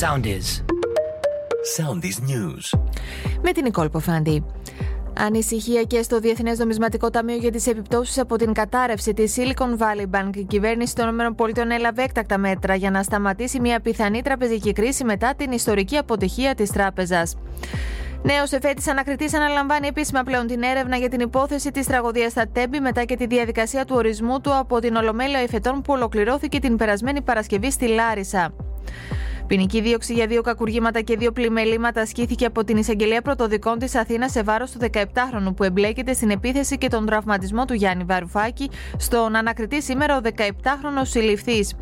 Soundies. Soundies News. Με την Νικόλ Ποφάντη. Ανησυχία και στο Διεθνές Νομισματικό Ταμείο για τις επιπτώσεις από την κατάρρευση της Silicon Valley Bank. Η κυβέρνηση των ΗΠΑ έλαβε έκτακτα μέτρα για να σταματήσει μια πιθανή τραπεζική κρίση μετά την ιστορική αποτυχία της τράπεζας. Νέος εφέτης ανακριτής αναλαμβάνει επίσημα πλέον την έρευνα για την υπόθεση της τραγωδίας στα Τέμπη μετά και τη διαδικασία του ορισμού του από την Ολομέλεια Εφετών που ολοκληρώθηκε την περασμένη Παρασκευή στη Λάρισα. Ποινική δίωξη για δύο κακουργήματα και δύο πλημελήματα ασκήθηκε από την εισαγγελία πρωτοδικών της Αθήνας σε βάρος του 17χρονου που εμπλέκεται στην επίθεση και τον τραυματισμό του Γιάννη Βαρουφάκη, στον ανακριτή σήμερα ο 17χρονο συλληφθής.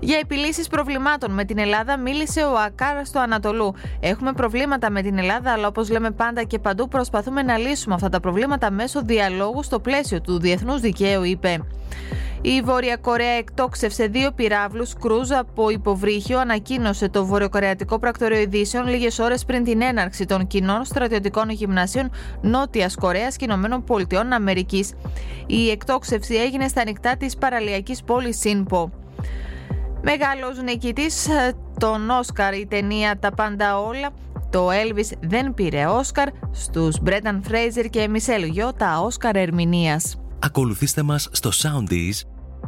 Για επιλύσεις προβλημάτων με την Ελλάδα μίλησε ο Ακάρας στο Ανατολού. Έχουμε προβλήματα με την Ελλάδα, αλλά όπως λέμε πάντα και παντού, προσπαθούμε να λύσουμε αυτά τα προβλήματα μέσω διαλόγου στο πλαίσιο του διεθνούς δικαίου, είπε. Η Βόρεια Κορέα εκτόξευσε δύο πυράβλους κρούζ από υποβρύχιο, ανακοίνωσε το Βορειοκορεατικό Πρακτορείο Ειδήσεων λίγες ώρες πριν την έναρξη των κοινών στρατιωτικών γυμνασίων Νότιας Κορέας και Ηνωμένων Πολιτειών Αμερικής. Η εκτόξευση έγινε στα ανοιχτά της παραλιακής πόλης Σίνπο. Μεγάλος νικητής τον Όσκαρ η ταινία Τα πάντα όλα. Το Elvis δεν πήρε Όσκαρ στους Μπρέταν Φρέιζερ και Μισελ Γιώ τα Όσκαρ ερμηνείας. Ακολουθήστε μας στο Soundees